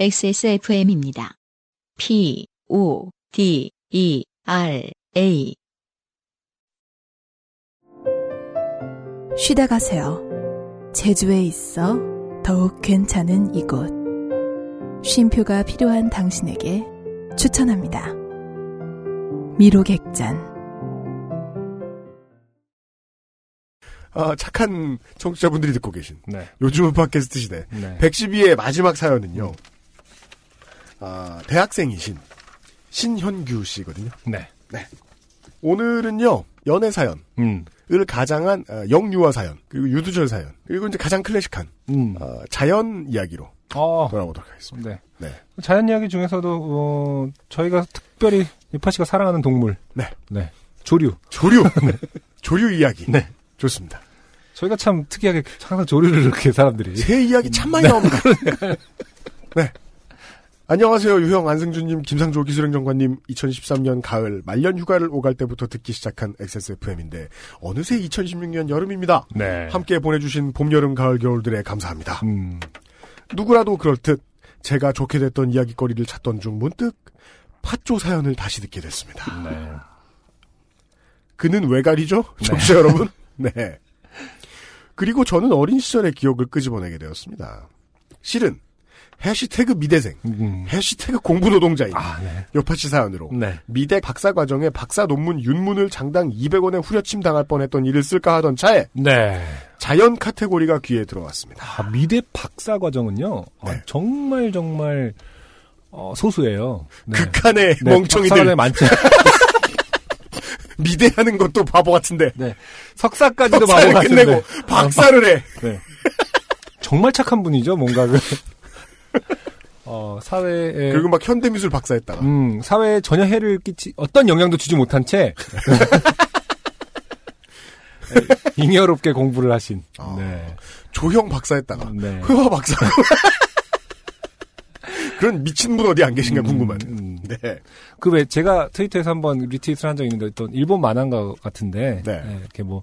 XSFM입니다. P, O, D, E, R, A. 쉬다 가세요. 제주에 있어 더욱 괜찮은 이곳. 쉼표가 필요한 당신에게 추천합니다. 미로객잔. 아, 착한 청취자분들이 듣고 계신 네. 요즘은 팟캐스트 시대 네. 112의 마지막 사연은요. 아, 대학생이신 신현규 씨거든요. 네. 오늘은요 연애 사연을 음. 가장한 아, 영유아 사연 그리고 유두절 사연 그리고 이제 가장 클래식한 음. 아, 자연 이야기로 어. 돌아보도록 하겠습니다. 네. 네. 자연 이야기 중에서도 어, 저희가 특별히 유파 씨가 사랑하는 동물. 네. 네. 조류. 조류 조류 이야기 네. 좋습니다. 저희가 참 특이하게 항상 조류를 이렇게 사람들이. 새 이야기 참 많이 나옵니다. 네. 안녕하세요. 유형 안승준님, 김상조 기술행정관님. 2013년 가을 말년 휴가를 오갈 때부터 듣기 시작한 XSFM인데 어느새 2016년 여름입니다. 네. 함께 보내주신 봄, 여름, 가을, 겨울들에 감사합니다. 음. 누구라도 그럴 듯 제가 좋게 됐던 이야기거리를 찾던 중 문득 팥조 사연을 다시 듣게 됐습니다. 네. 그는 외갈이죠? 청취자 여러분? 네. 그리고 저는 어린 시절의 기억을 끄집어내게 되었습니다. 실은 해시태그 미대생, 음. 해시태그 공부노동자인 아, 네. 요파시 사연으로 네. 미대 박사 과정에 박사 논문 윤문을 장당 200원에 후려침 당할 뻔했던 일을 쓸까 하던 차에 네. 자연 카테고리가 귀에 들어왔습니다. 아, 미대 박사 과정은요. 아, 네. 정말 정말 어, 소수예요. 네. 극한의 네, 멍청이들 많죠. 미대하는 것도 바보 같은데 네. 석사까지도 바보 같은데. 끝내고 박사를 해. 네. 정말 착한 분이죠, 뭔가 그. 어, 사회에. 그리고 막 현대미술 박사했다가 음, 사회에 전혀 해를 끼치, 어떤 영향도 주지 못한 채. 잉여롭게 공부를 하신. 아. 네. 조형 박사했다가 네. 회화 박사. 그런 미친 분 어디 안 계신가 궁금하네. 음, 음. 네. 그 왜 제가 트위터에서 한번 retweet을 한 적이 있는데 어떤 일본 만화가 같은데 네. 예, 이렇게 뭐, 뭐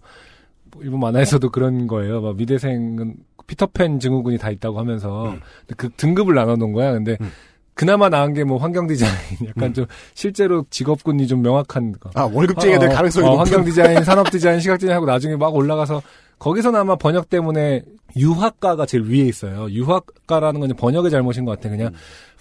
일본 만화에서도 그런 거예요. 막 미대생은 피터팬 증후군이 다 있다고 하면서 음. 그 등급을 나눠놓은 거야. 근데 음. 그나마 나은 게 뭐 환경 디자인, 약간 음. 좀 실제로 직업군이 좀 명확한 거. 아 월급쟁이 될 어, 가능성이 어. 환경 디자인, 산업 디자인, 시각 디자인 하고 나중에 막 올라가서 거기서는 아마 번역 때문에 유화과가 제일 위에 있어요. 유화과라는 건 번역의 잘못인 것 같아. 그냥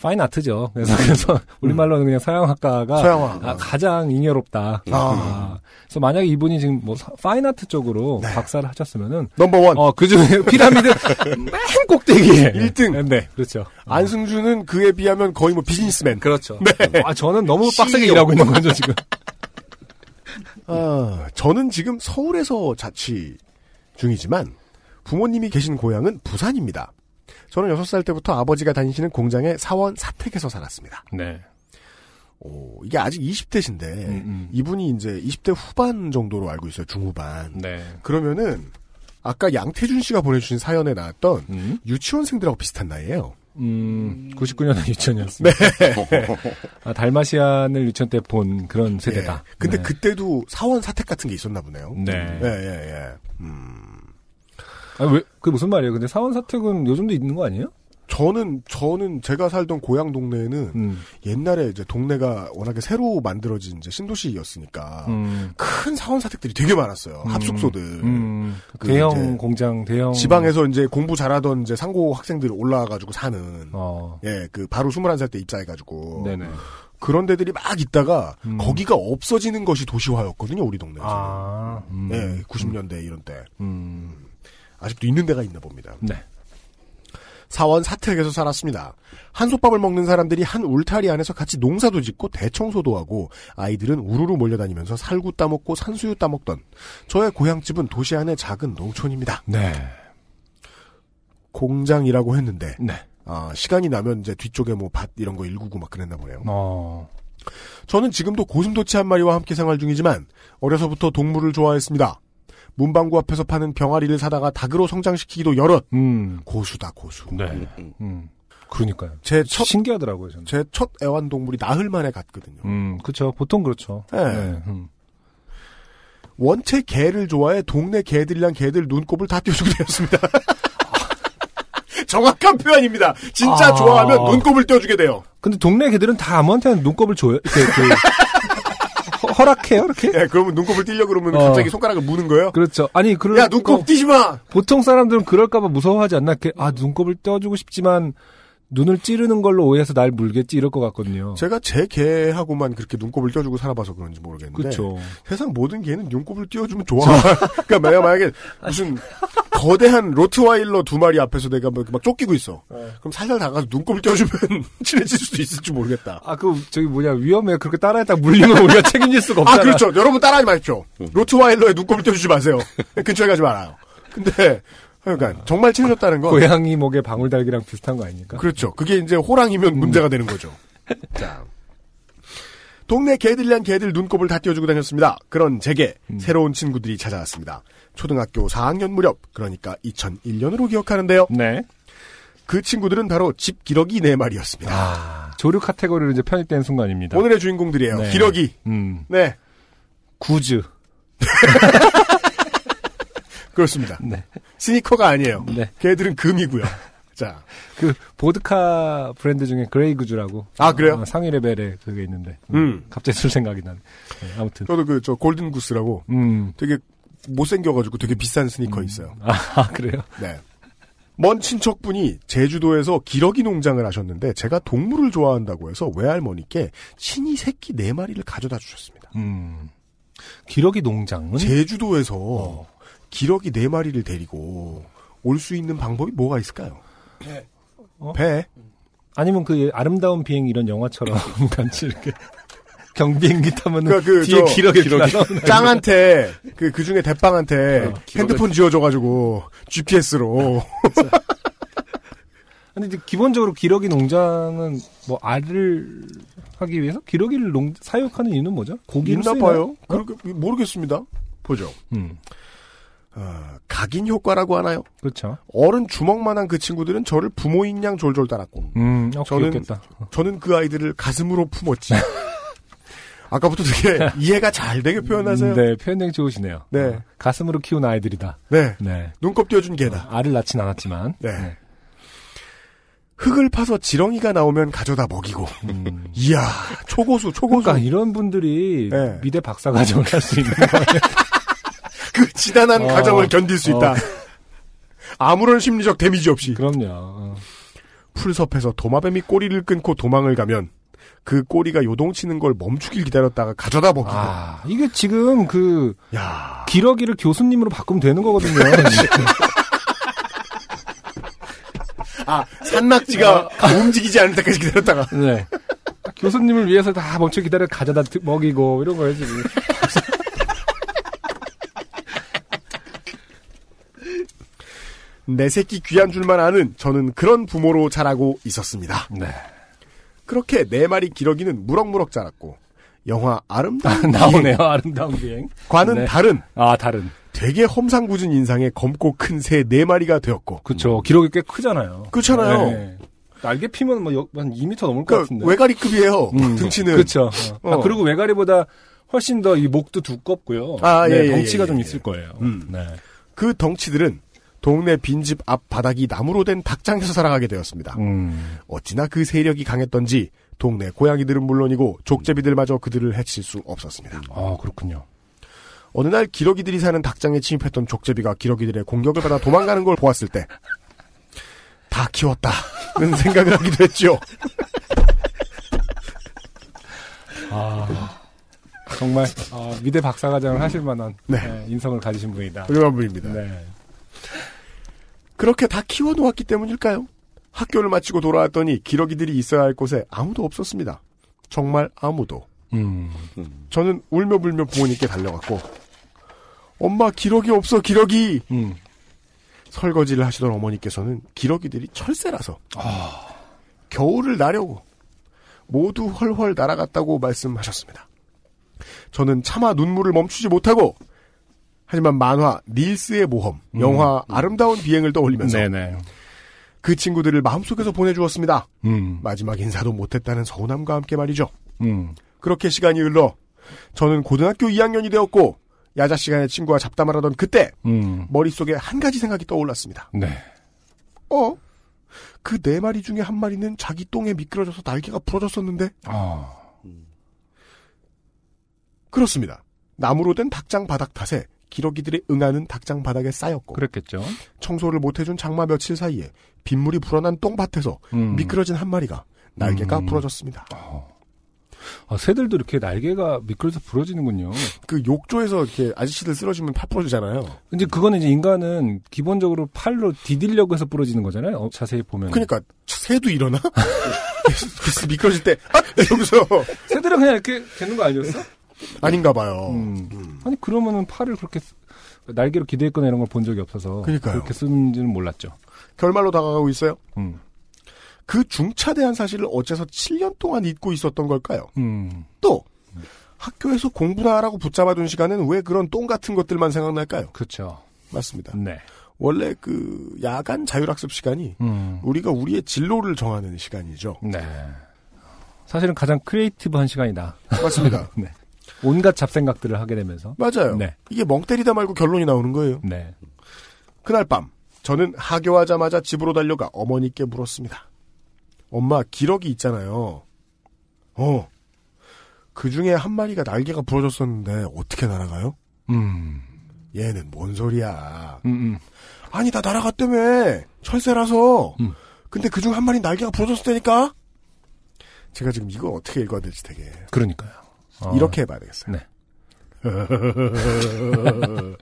fine art죠. 그래서 그래서 우리말로는 그냥 서양화과가 서양화. 아, 가장 잉여롭다. 아. 그래서 만약에 이분이 지금 뭐 사- fine art 쪽으로 네. 박사를 하셨으면은 number one. 어 그중에 피라미드 맨 꼭대기에 일등. 네, 그렇죠. 안승준은 그에 비하면 거의 뭐 비즈니스맨. 그렇죠. 네. 아 저는 너무 빡세게. 일하고 있는 거죠 지금. 아, 저는 지금 서울에서 자취 중이지만 부모님이 계신 고향은 부산입니다. 저는 6살 때부터 아버지가 다니시는 공장의 사원 사택에서 살았습니다. 네. 오, 이게 아직 20대신데 음, 음. 이분이 이제 20대 후반 정도로 알고 있어요. 중후반. 네. 그러면은 아까 양태준 씨가 보내주신 사연에 나왔던 음. 유치원생들하고 비슷한 나이에요. 음, 99년에 유치원이었습니다. 네. 아, 달마시안을 유치원 때 본 그런 세대다. 예. 근데 네. 그때도 사원 사택 같은 게 있었나 보네요. 네. 예, 예, 예. 음. 아, 왜, 그게 무슨 말이에요? 근데 사원 사택은 요즘도 있는 거 아니에요? 저는, 저는 제가 살던 고향 동네에는 음. 옛날에 이제 동네가 워낙에 새로 만들어진 이제 신도시였으니까 음. 큰 사원 사택들이 되게 많았어요. 음. 합숙소들. 음. 그 대형 공장, 대형. 지방에서 이제 공부 잘하던 이제 상고 학생들 올라와가지고 사는. 어. 예, 그 바로 21살 때 입사해가지고. 네네. 그런 데들이 막 있다가 음. 거기가 없어지는 것이 도시화였거든요, 우리 동네에서. 아. 음. 예, 90년대 이런 때. 음. 아직도 있는 데가 있나 봅니다. 네. 사원 사택에서 살았습니다. 한솥밥을 먹는 사람들이 한 울타리 안에서 같이 농사도 짓고 대청소도 하고 아이들은 우르르 몰려다니면서 살구 따먹고 산수유 따먹던 저의 고향집은 도시 안의 작은 농촌입니다. 네. 공장이라고 했는데 네. 아, 시간이 나면 이제 뒤쪽에 뭐 밭 이런 거 일구고 막 그랬나 보네요. 어. 저는 지금도 고슴도치 한 마리와 함께 생활 중이지만 어려서부터 동물을 좋아했습니다. 문방구 앞에서 파는 병아리를 사다가 닭으로 성장시키기도 여럿 음. 고수다 고수. 네. 음. 그러니까요. 제 첫 신기하더라고요, 저는. 제 첫 애완동물이 나흘 만에 갔거든요. 음, 그쵸. 보통 그렇죠. 네. 음. 원체 개를 좋아해 동네 개들이랑 개들 눈곱을 다 띄워주게 되었습니다. 정확한 표현입니다. 진짜 아. 좋아하면 눈곱을 떼어주게 돼요. 근데 동네 개들은 다 아무한테나 눈곱을 줘요. 이렇게, 이렇게 허- 허락해요, 이렇게? 예, 그러면 눈곱을 띄려고 그러면 어. 갑자기 손가락을 무는 거예요. 그렇죠. 아니, 그럴 야, 눈곱 띄지 마! 보통 사람들은 그럴까봐 무서워하지 않나? 이렇게, 아, 눈곱을 떼어주고 싶지만, 눈을 찌르는 걸로 오해해서 날 물겠지, 이럴 것 같거든요. 제가 제 개하고만 그렇게 눈곱을 띄워주고 살아봐서 그런지 모르겠는데. 그렇죠. 세상 모든 개는 눈곱을 띄워주면 좋아. 그러니까 내가 만약에 무슨 거대한 로트와일러 두 마리 앞에서 내가 막, 막 쫓기고 있어. 그럼 살살 다가가서 눈곱을 띄워주면 친해질 수도 있을지 모르겠다. 아, 그, 저기 뭐냐, 위험해. 그렇게 따라했다 물리면 우리가 책임질 수가 없잖아. 아, 그렇죠. 여러분 따라하지 마십시오. 로트와일러에 눈곱을 띄워주지 마세요. 근처에 가지 말아요. 근데, 그러니까, 정말 친해졌다는 건. 고양이 목에 방울달기랑 비슷한 거 아닙니까? 그렇죠. 그게 이제 호랑이면 문제가 되는 거죠. 자. 동네 개들이란 개들 눈곱을 다 띄워주고 다녔습니다. 그런 제게 새로운 친구들이 찾아왔습니다. 초등학교 4학년 무렵, 그러니까 2001년으로 기억하는데요. 네. 그 친구들은 바로 집 기러기 네 마리였습니다. 아, 조류 카테고리로 이제 편입된 순간입니다. 오늘의 주인공들이에요. 네. 기러기. 음, 네, goose. 그렇습니다. 네. sneaker가 아니에요. 네. 걔들은 금이고요. 자, 그, 보드카 브랜드 중에 그레이 구즈라고. 아, 그래요? 어, 상위 레벨에 그게 있는데. 음. 갑자기 술 생각이 나네. 네, 아무튼. 저도 그, 저, 골든 구스라고 음. 되게 못생겨가지고 되게 비싼 스니커 있어요. 아, 그래요? 네. 먼 친척분이 제주도에서 기러기 농장을 하셨는데 제가 동물을 좋아한다고 해서 외할머니께 신이 새끼 네 마리를 가져다 주셨습니다. 음. 기러기 농장은? 제주도에서 어. 기러기 네 마리를 데리고 올 수 있는 방법이 뭐가 있을까요? 어? 배. 아니면 그 아름다운 비행 이런 영화처럼 같이 이렇게 경비행기 타면은 그러니까 그 뒤에 저 기러기 짱한테 그그 중에 대빵한테 어, 핸드폰 지어줘가지고 GPS로 근데 이제 기본적으로 기러기 농장은 뭐 알을 하기 위해서 기러기를 농 사육하는 이유는 뭐죠? 고기를 있나 쓰나요? 봐요. 그렇게 모르겠습니다. 보죠. 음, 어, 각인 효과라고 하나요? 그렇죠. 어른 주먹만한 그 친구들은 저를 부모인 양 졸졸 따랐고 음, 어, 저는 귀엽겠다. 저는 그 아이들을 가슴으로 품었지. 아까부터 되게 이해가 잘 되게 표현하세요. 네. 네, 표현력 좋으시네요. 네. 어, 가슴으로 키운 아이들이다. 네. 네. 눈곱 띄워준 개다. 알을 낳진 않았지만. 네. 흙을 파서 지렁이가 나오면 가져다 먹이고. 음. 이야, 초고수, 초고수. 그러니까 이런 분들이 네. 미대 박사 과정을 할 수 있는 거예요. 그 지단한 어. 과정을 견딜 수 있다. 어. 아무런 심리적 데미지 없이. 그럼요. 어. 풀섭에서 도마뱀이 꼬리를 끊고 도망을 가면 그 꼬리가 요동치는 걸 멈추길 기다렸다가 가져다 먹이고. 아, 이게 지금 그 야 기러기를 교수님으로 바꾸면 되는 거거든요. 아, 산낙지가 움직이지 않을 때까지 기다렸다가. 네. 교수님을 위해서 다 멈춰 기다려 가져다 드- 먹이고 이런 거예요 지금. 내 새끼 귀한 줄만 아는 저는 그런 부모로 자라고 있었습니다. 네. 그렇게 네 마리 기러기는 무럭무럭 자랐고 영화 아름다운 나오네요 아름다운 비행. 과는 네. 다른 아 다른. 되게 험상궂은 인상의 검고 큰 새 네 마리가 되었고 그렇죠. 기록이 꽤 크잖아요. 그렇잖아요. 네. 날개 피면 뭐한 2m 넘을 것 그러니까 같은데. 외가리급이에요. 음, 등치는 그렇죠. 어. 아, 어. 그리고 외가리보다 훨씬 더 이 목도 두껍고요. 아, 네, 예, 예, 덩치가 예, 좀 예. 있을 거예요. 음. 네. 그 덩치들은 동네 빈집 앞 바닥이 나무로 된 닭장에서 살아가게 되었습니다. 음. 어찌나 그 세력이 강했던지 동네 고양이들은 물론이고 족제비들마저 그들을 해칠 수 없었습니다. 아 그렇군요. 어느 날 기러기들이 사는 닭장에 침입했던 족제비가 기러기들의 공격을 받아 도망가는 걸 보았을 때 다 키웠다는 생각을 하기도 했죠. 아 정말 아, 미대 박사과정을 하실 만한 네. 네, 인성을 가지신 분이다. 훌륭한 분입니다. 네. 그렇게 다 키워놓았기 때문일까요? 학교를 마치고 돌아왔더니 기러기들이 있어야 할 곳에 아무도 없었습니다. 정말 아무도. 음. 저는 울며 불며 부모님께 달려갔고 엄마 기러기 없어 기러기 음. 설거지를 하시던 어머니께서는 기러기들이 철새라서 아. 겨울을 나려고 모두 헐헐 날아갔다고 말씀하셨습니다. 저는 차마 눈물을 멈추지 못하고 하지만 만화 닐스의 모험, 음. 영화 아름다운 비행을 떠올리면서 네네. 그 친구들을 마음속에서 보내주었습니다. 음. 마지막 인사도 못했다는 서운함과 함께 말이죠. 음. 그렇게 시간이 흘러 저는 고등학교 2학년이 되었고 야자 시간에 친구와 잡담을 하던 그때 음. 머릿속에 한 가지 생각이 떠올랐습니다. 네. 어? 그 네 마리 중에 한 마리는 자기 똥에 미끄러져서 날개가 부러졌었는데 아, 그렇습니다. 나무로 된 닭장 바닥 탓에 기러기들이 응하는 닭장 바닥에 쌓였고 그랬겠죠. 청소를 못해준 장마 며칠 사이에 빗물이 불어난 똥밭에서 음. 미끄러진 한 마리가 날개가 음. 부러졌습니다. 아, 새들도 이렇게 날개가 미끄러져 부러지는군요. 그 욕조에서 이렇게 아저씨들 쓰러지면 팔 부러지잖아요. 근데 그거는 이제 인간은 기본적으로 팔로 디딜려고 해서 부러지는 거잖아요. 어, 자세히 보면. 그러니까 새도 일어나? 그래서 미끄러질 때 아! 이러면서 새들은 그냥 이렇게 되는 거 아니었어? 아닌가 봐요. 음. 음. 아니 그러면은 팔을 그렇게 쓰- 날개로 기대했거나 이런 걸 본 적이 없어서 그러니까요. 그렇게 쓰는지는 몰랐죠. 결말로 다가가고 있어요. 음. 그 중차대한 사실을 어째서 7년 동안 잊고 있었던 걸까요? 음. 또 학교에서 공부나 하라고 붙잡아둔 시간은 왜 그런 똥 같은 것들만 생각날까요? 그렇죠. 맞습니다. 네. 원래 그 야간 자율학습 시간이 음. 우리가 우리의 진로를 정하는 시간이죠. 네. 사실은 가장 creative한 시간이다. 맞습니다. 네. 온갖 잡생각들을 하게 되면서. 맞아요. 네. 이게 멍 때리다 말고 결론이 나오는 거예요. 네. 그날 밤 저는 하교하자마자 집으로 달려가 어머니께 물었습니다. 엄마 기러기 있잖아요. 어. 그 중에 한 마리가 날개가 부러졌었는데 어떻게 날아가요? 음. 얘는 뭔 소리야. 음, 음. 아니 나 날아갔다며. 철새라서. 음. 근데 그 중 한 마리 날개가 부러졌다니까. 제가 지금 이걸 어떻게 읽어야 될지 되게 그러니까요. 어. 이렇게 해봐야 되겠어요. 네.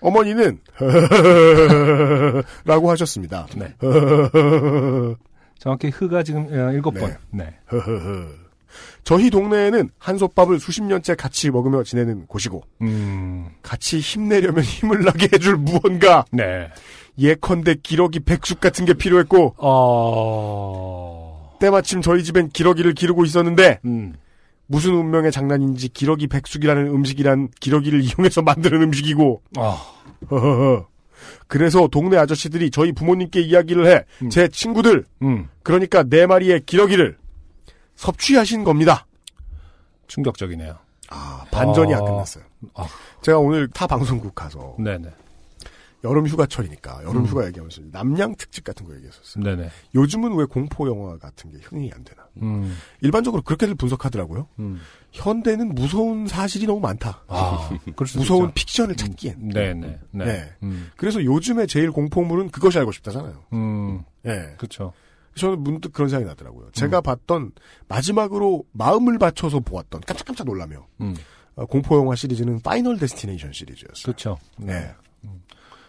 어머니는 라고 하셨습니다. 네. 정확히 흐가 지금 어, 일곱 번. 네. 저희 동네에는 한솥밥을 수십 년째 같이 먹으며 지내는 곳이고 음. 같이 힘내려면 힘을 나게 해줄 무언가 네. 예컨대 기러기 백숙 같은 게 필요했고 어. 때마침 저희 집엔 기러기를 기르고 있었는데 음. 무슨 운명의 장난인지 기러기 백숙이라는 음식이란 기러기를 이용해서 만드는 음식이고 아. 허허허. 그래서 동네 아저씨들이 저희 부모님께 이야기를 해제 친구들 음. 그러니까 네 마리의 기러기를 섭취하신 겁니다. 충격적이네요. 아, 반전이 안 아. 끝났어요. 아. 제가 오늘 타 방송국 가서 네네. 여름 휴가철이니까 여름 음. 휴가 얘기하면서 남양 특집 같은 거 얘기했었어요. 네네. 요즘은 왜 공포 영화 같은 게 흥이 안 되나? 음. 일반적으로 그렇게들 분석하더라고요. 음. 현대는 무서운 사실이 너무 많다. 아. 무서운. 픽션을 찾기엔. 네네. 네. 네. 음. 그래서 요즘에 제일 공포물은 그것이 알고 싶다잖아요. 음. 예. 그쵸. 저는 문득 그런 생각이 나더라고요. 제가 봤던 마지막으로 마음을 바쳐서 보았던 깜짝깜짝 놀라며 음. 어, 공포 영화 시리즈는 Final Destination 시리즈였어요. 그쵸. 네.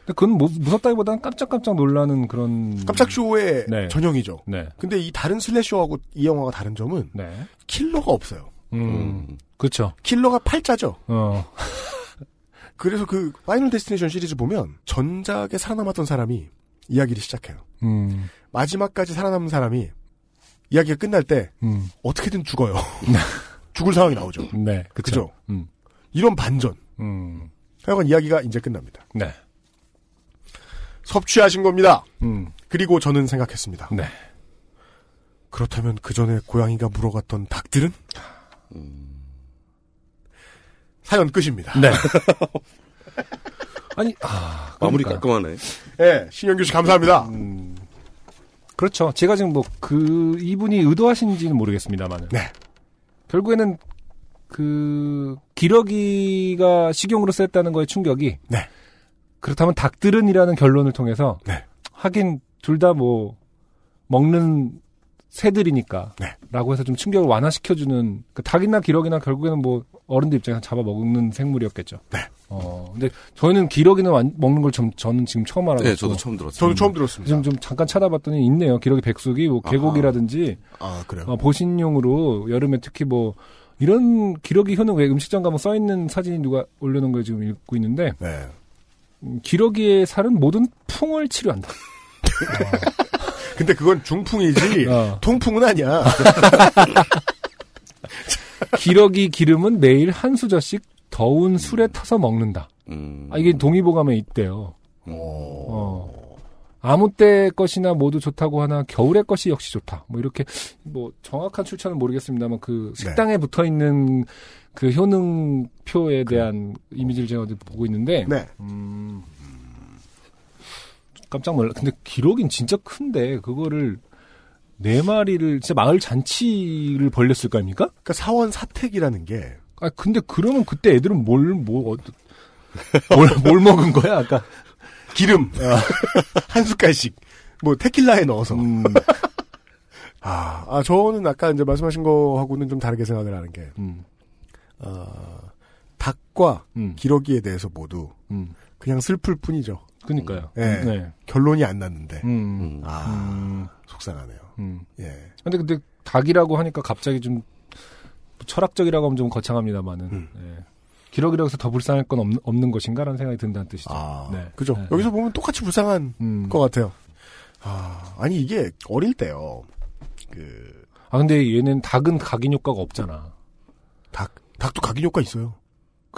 근데 그건 뭐, 무섭다기보다는 깜짝깜짝 놀라는 그런. 깜짝 쇼의 네. 전형이죠. 네. 근데 이 다른 slasher하고 이 영화가 다른 점은 네. 킬러가 없어요. 음. 그쵸. 킬러가 팔자죠. 어. 그래서 그 Final Destination 시리즈 보면 전작에 살아남았던 사람이 이야기를 시작해요. 음. 마지막까지 살아남은 사람이 이야기가 끝날 때 음. 어떻게든 죽어요. 죽을 상황이 나오죠. 네. 음. 이런 반전. 음. 하여간 이야기가 이제 끝납니다. 네. 섭취하신 겁니다. 음. 그리고 저는 생각했습니다. 네. 그렇다면 그 전에 고양이가 물어갔던 닭들은? 사연 끝입니다. 네. 아니, 아. 마무리 그러니까. 깔끔하네. 네, 신영규 씨 감사합니다. 음. 그렇죠. 제가 지금 뭐, 그, 이분이 의도하신지는 모르겠습니다만. 네. 결국에는, 그, 기러기가 식용으로 쓰였다는 거에 충격이. 네. 그렇다면 닭들은이라는 결론을 통해서. 네. 하긴, 둘 다 뭐, 먹는 새들이니까. 네. 라고 해서 좀 충격을 완화시켜주는, 그 닭이나 기러기나 결국에는 뭐, 어른들 입장에서 잡아먹는 생물이었겠죠. 네. 어, 근데 저희는 기러기는 완- 먹는 걸 좀, 저는 지금 처음 알아요. 네, 저도 처음 들었어요. 저도 처음 들었습니다. 지금 좀 잠깐 찾아봤더니 있네요. 기러기 백숙이 뭐 계곡이라든지 아, 그래요? 어, 보신용으로 여름에 특히 뭐 이런 기러기 효능 왜 음식점 가면 써 있는 사진이 누가 올려놓은 걸 지금 읽고 있는데 네. 음, 기러기의 살은 모든 풍을 치료한다. 근데 그건 중풍이지, 어. 통풍은 아니야. 기러기 기름은 매일 한 수저씩 더운 술에 타서 먹는다. 음. 아, 이게 동의보감에 있대요. 어. 아무 때 것이나 모두 좋다고 하나 겨울의 것이 역시 좋다. 뭐 이렇게 뭐 정확한 출처는 모르겠습니다만 그 식당에 붙어 있는 그 효능표에 대한 이미지를 제가 어디 보고 있는데 네. 음, 깜짝 놀라. 근데 기록인 진짜 큰데 그거를 네 마리를 진짜 마을 잔치를 벌렸을 거 아닙니까? 그러니까 사원 사택이라는 게 아 근데 그러면 그때 애들은 뭘뭘 뭘, 뭘 먹은 거야? 아까 기름 한 숟갈씩 뭐 테킬라에 넣어서 음, 아, 아 저는 아까 이제 말씀하신 거하고는 좀 다르게 생각을 하는 게 음, 어, 닭과 음, 기러기에 대해서 모두 음. 그냥 슬플 뿐이죠. 그니까요. 네. 네. 결론이 안 났는데 음, 음. 아 음, 속상하네요. 음. 예. 근데 근데 닭이라고 하니까 갑자기 좀 철학적이라고 하면 좀 거창합니다만은 음. 예. 기러기라고 해서 더 불쌍할 건 없는, 없는 것인가라는 생각이 든다는 뜻이죠. 아, 네. 그죠. 네. 여기서 보면 똑같이 불쌍한 음. 것 같아요. 아, 아니 이게 어릴 때요. 그 아 근데 얘는 닭은 각인 효과가 없잖아. 닭, 닭도 각인 효과 있어요.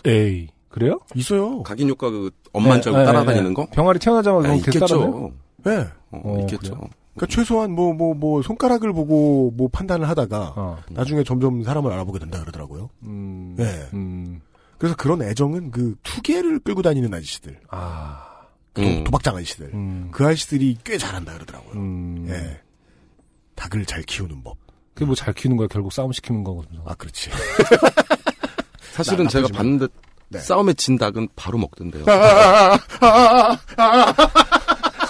에이 그래요? 있어요. 각인 효과 그 엄만 저 네, 따라다니는 네, 거? 네. 병아리 태어나자마자 아, 따라다녀? 있겠죠. 네. 어, 어, 있겠죠. 그래요? 그러니까 최소한 뭐뭐 뭐 손가락을 보고 뭐 판단을 하다가 어. 나중에 점점 사람을 알아보게 된다 그러더라고요. 음. 네. 음. 그래서 그런 애정은 그 투개를 끌고 다니는 아저씨들, 아. 도, 음. 도박장 아저씨들, 음. 그 아저씨들이 꽤 잘한다 그러더라고요. 음. 예. 닭을 잘 키우는 법. 그게 뭐 잘 키우는 거야 결국 싸움 시키는 거거든요. 아, 그렇지. 사실은 나- 제가 나쁘지만. 봤는데 네. 싸움에 진 닭은 바로 먹던데요. 아, 아, 아, 아,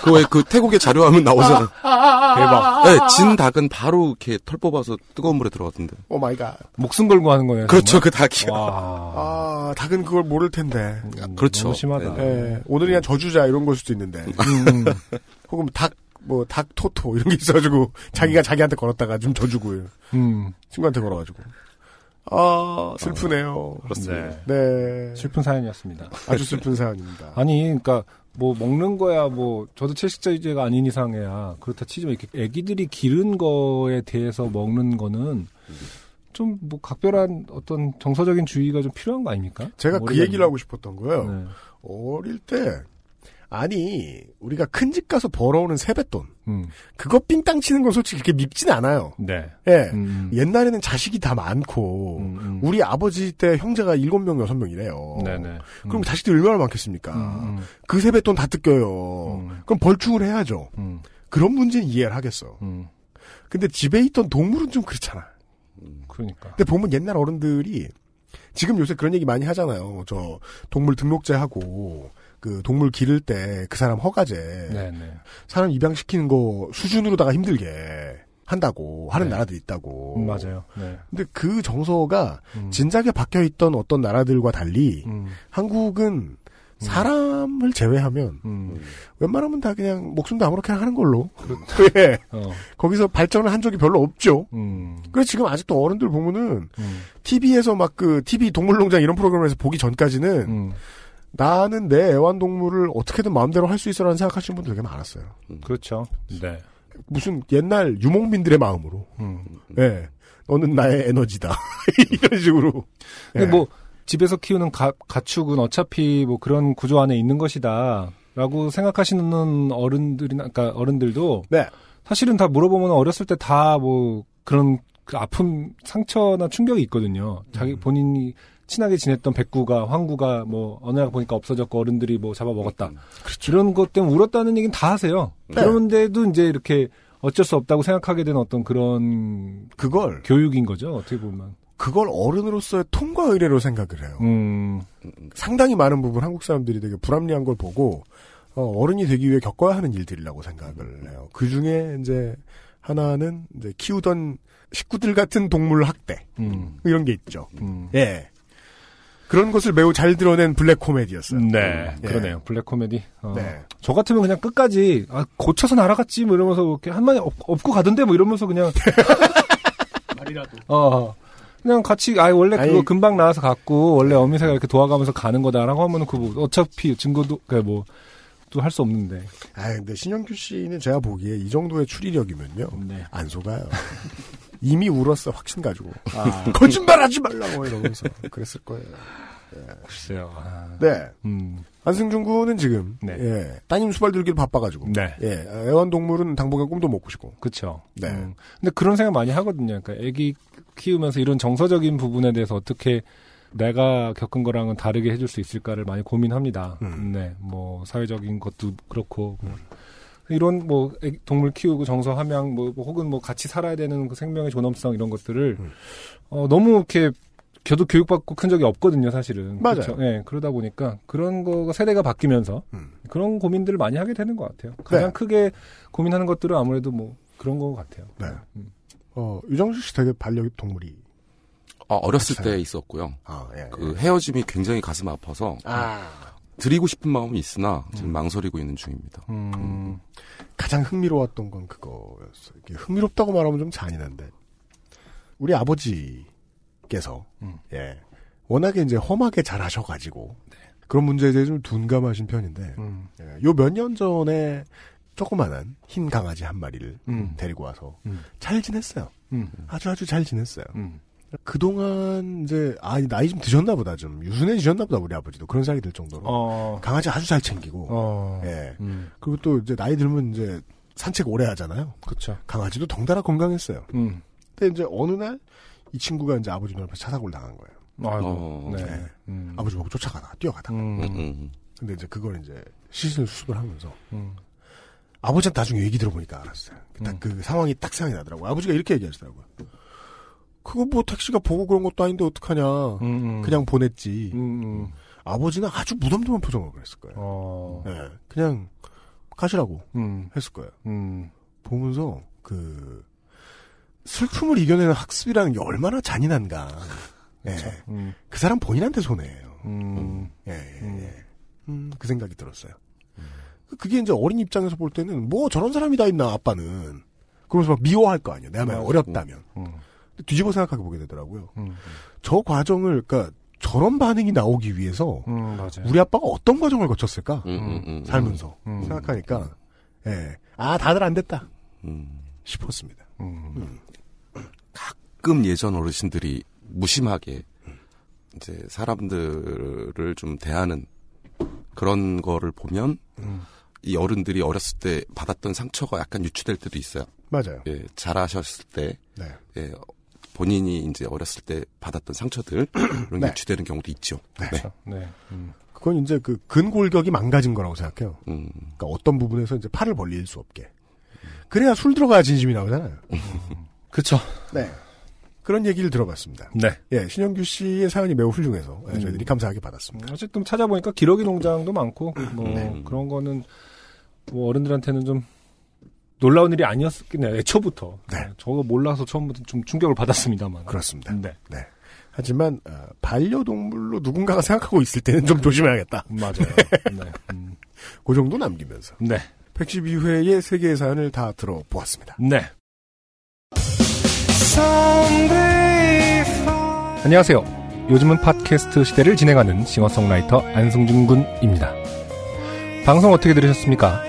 그왜 그 태국의 자료화면 나오잖아. 대박. 네, 진 닭은 바로 이렇게 털 뽑아서 뜨거운 물에 들어가던데. Oh my god. 목숨 걸고 하는 거네요. 그렇죠, 정말? 그 닭이요. 와. 아, 닭은 그걸 모를 텐데. 음, 그렇죠. 너무 심하다. 네. 예. 오늘이 그냥 저주자 이런 걸 수도 있는데. 음. 혹은 닭, 뭐, 닭 토토 이런 게 있어가지고 자기가 자기한테 걸었다가 좀 져주고 음. 친구한테 걸어가지고. 아, 슬프네요. 그렇습니다. 네. 네. 슬픈 사연이었습니다. 아주 슬픈 사연입니다. 아니, 그러니까 뭐 먹는 거야 뭐 저도 채식자유제가 아닌 이상해야 그렇다 치지만 이렇게 애기들이 기른 거에 대해서 먹는 거는 좀 뭐 각별한 어떤 정서적인 주의가 좀 필요한 거 아닙니까? 제가 그. 얘기를 하고 싶었던 거예요. 네. 어릴 때, 아니, 우리가 큰 집 가서 벌어오는 세뱃돈. 음. 그거 삥땅 치는 건 솔직히 그렇게 밉진 않아요. 네. 예. 음. 옛날에는 자식이 다 많고, 음, 음. 우리 아버지 때 형제가 일곱 명 여섯 명이래요. 네네. 그럼 자식들 얼마나 많겠습니까? 음, 그 세뱃돈 다 뜯겨요. 음. 그럼 벌충을 해야죠. 음, 그런 문제는 이해를 하겠어. 음. 근데 집에 있던 동물은 좀 그렇잖아. 그러니까. 근데 보면 옛날 어른들이 지금 요새 그런 얘기 많이 하잖아요. 저 동물 등록제하고 그 동물 기를 때 그 사람 허가제 네네. 사람 입양시키는 거 수준으로다가 힘들게 한다고 하는 네. 나라들이 있다고. 음, 맞아요. 네. 근데 그 정서가 음. 진작에 박혀 있던 어떤 나라들과 달리 음, 한국은 사람을 제외하면 음. 웬만하면 다 그냥 목숨도 아무렇게나 하는 걸로. 예. 어. 거기서 발전을 한 적이 별로 없죠. 음. 그래서 지금 아직도 어른들 보면은 음. TV에서 막 그 TV 동물농장 이런 프로그램에서 보기 전까지는 음. 나는 내 애완동물을 어떻게든 마음대로 할 수 있어라는 생각하시는 분들 되게 많았어요. 그렇죠. 네. 무슨 옛날 유목민들의 마음으로. 음. 예. 너는 나의 에너지다. 이런 식으로. 근데 예. 뭐 집에서 키우는 가, 가축은 어차피 뭐 그런 구조 안에 있는 것이다 라고 생각하시는 어른들이나 그러니까 어른들도 네. 사실은 다 물어보면 어렸을 때 다 뭐 그런 그 아픔 상처나 충격이 있거든요. 자기 음. 본인이 친하게 지냈던 백구가 황구가 뭐 어느 날 보니까 없어졌고 어른들이 뭐 잡아 먹었다. 이런 것 때문에 울었다는 얘기는 다 하세요. 네. 그런데도 이제 이렇게 어쩔 수 없다고 생각하게 되는 어떤 그런 그걸, 교육인 거죠. 어떻게 보면. 그걸 어른으로서의 통과 의례로 생각을 해요. 음. 상당히 많은 부분 한국 사람들이 되게 불합리한 걸 보고, 어, 른이 되기 위해 겪어야 하는 일들이라고 생각을 해요. 그 중에 이제 하나는 이제 키우던 식구들 같은 동물 학대. 음. 이런 게 있죠. 음. 예. 그런 것을 매우 잘 드러낸 블랙 코미디였어요. 네, 예. 그러네요. 블랙 코미디. 어. 네. 저 같으면 그냥 끝까지 아, 고쳐서 날아갔지 뭐 이러면서 이렇게 한 마디 엎, 고 가던데 뭐 이러면서 그냥 말이라도. 어 그냥 같이 아 원래 그거 아니- 금방 나와서 갔고 원래 어미새가 이렇게 도와가면서 가는 거다라고 하면은 그 뭐 어차피 증거도 그뭐 또 할 수 없는데. 아 근데 신영규 씨는 제가 보기에 이 정도의 추리력이면요. 네. 안 속아요. 이미 울었어, 확신 가지고. 아 거짓말 하지 말라고 이러면서. 그랬을 거예요. 글쎄요. 아, 네. 음. 안승준 군은 지금, 네. 예. 따님 수발 들기를 바빠가지고. 네. 예. 애완동물은 당분간 꿈도 못 꾸시고. 그쵸. 네. 음. 근데 그런 생각 많이 하거든요. 그러니까 애기 키우면서 이런 정서적인 부분에 대해서 어떻게 내가 겪은 거랑은 다르게 해줄 수 있을까를 많이 고민합니다. 음. 네, 뭐 사회적인 것도 그렇고 뭐 이런 뭐 애- 동물 키우고 정서 함양 뭐, 뭐 혹은 뭐 같이 살아야 되는 그 생명의 존엄성 이런 것들을 음. 어, 너무 이렇게 저도 교육받고 큰 적이 없거든요, 사실은. 맞아요. 그쵸? 네, 그러다 보니까 그런 거가 세대가 바뀌면서 음. 그런 고민들을 많이 하게 되는 것 같아요. 가장 네. 크게 고민하는 것들은 아무래도 뭐 그런 것 같아요. 네. 음. 어, 유정수 씨 되게 반려동물이. 아, 어렸을 맞아요. 때 있었고요. 아, 예. 그 헤어짐이 굉장히 가슴 아파서 아. 드리고 싶은 마음이 있으나 지금 망설이고 있는 중입니다. 음, 가장 흥미로웠던 건 그거였어요. 이게 흥미롭다고 말하면 좀 잔인한데. 우리 아버지께서, 음. 예. 워낙에 이제 험하게 잘하셔가지고, 그런 문제에 대해 좀 둔감하신 편인데, 음, 요몇 년 전에 조그만한 흰 강아지 한 마리를 음. 데리고 와서 음. 잘 지냈어요. 음, 아주 아주 잘 지냈어요. 음. 그동안 이제 아 나이 좀 드셨나 보다 좀 유순해지셨나 보다 우리 아버지도 그런 생각이 들 정도로 어, 강아지 아주 잘 챙기고 어, 예 음, 그리고 또 이제 나이 들면 이제 산책 오래 하잖아요. 그쵸. 강아지도 덩달아 건강했어요. 음, 근데 이제 어느 날 이 친구가 이제 아버지 눈앞에 차사고를 당한 거예요. 아이고, 어, 네. 네. 음, 아버지 보고 쫓아가다가 뛰어가다가. 음, 음, 음. 근데 이제 그걸 이제 시신을 수습을 하면서 음, 아버지한테 나중에 얘기 들어보니까 알았어요. 딱 음. 그 상황이 딱 생각이 나더라고요. 아버지가 이렇게 얘기하시더라고요. 그거 뭐 택시가 보고 그런 것도 아닌데 어떡하냐. 음, 음. 그냥 보냈지. 음, 음. 아버지는 아주 무덤덤한 표정으로 그랬을 거예요. 어, 예, 그냥 가시라고 음, 했을 거예요. 음, 보면서 그 슬픔을 이겨내는 학습이라는 게 얼마나 잔인한가. 예. 음, 그 사람 본인한테 손해예요. 음, 예, 예, 음. 예. 음, 그 생각이 들었어요. 그게 이제 어린 입장에서 볼 때는 뭐 저런 사람이 다 있나 아빠는 그러면서 막 미워할 거 아니에요. 내가 만약. 어렸다면 음, 뒤집어 생각하게 보게 되더라고요. 음, 저 과정을 그러니까 저런 반응이 나오기 위해서 음, 맞아요. 우리 아빠가 어떤 과정을 거쳤을까 음, 음, 음. 살면서 음. 생각하니까 예, 아 다들 안 됐다 음. 싶었습니다. 음, 가끔 예전 어르신들이 무심하게 이제 사람들을 좀 대하는 그런 거를 보면 음, 이 어른들이 어렸을 때 받았던 상처가 약간 유추될 때도 있어요. 맞아요. 예, 잘하셨을 때, 네. 예, 본인이 이제 어렸을 때 받았던 상처들 그런 게 네. 유추되는 경우도 있죠. 네. 그렇죠. 네. 음, 그건 이제 그 근골격이 망가진 거라고 생각해요. 음, 그러니까 어떤 부분에서 이제 팔을 벌릴 수 없게. 그래야 술 들어가야 진심이 나오잖아요. 그쵸. 네. 그런 얘기를 들어봤습니다. 네. 예, 신영규 씨의 사연이 매우 훌륭해서 예, 저희들이 음. 감사하게 받았습니다. 어쨌든 찾아보니까 기러기 농장도 많고 뭐 네. 그런 거는 뭐 어른들한테는 좀 놀라운 일이 아니었겠네요. 애초부터. 네. 저거 몰라서 처음부터 좀 충격을 받았습니다만. 그렇습니다. 네. 하지만 어, 반려동물로 누군가가 생각하고 있을 때는 좀 조심해야겠다. 맞아요. 네. 음. 그 정도 남기면서 네. 112회의 세 개의 사연을 다 들어보았습니다. 네. 안녕하세요. 요즘은 팟캐스트 시대를 진행하는 싱어송라이터 안승준 군입니다. 방송 어떻게 들으셨습니까?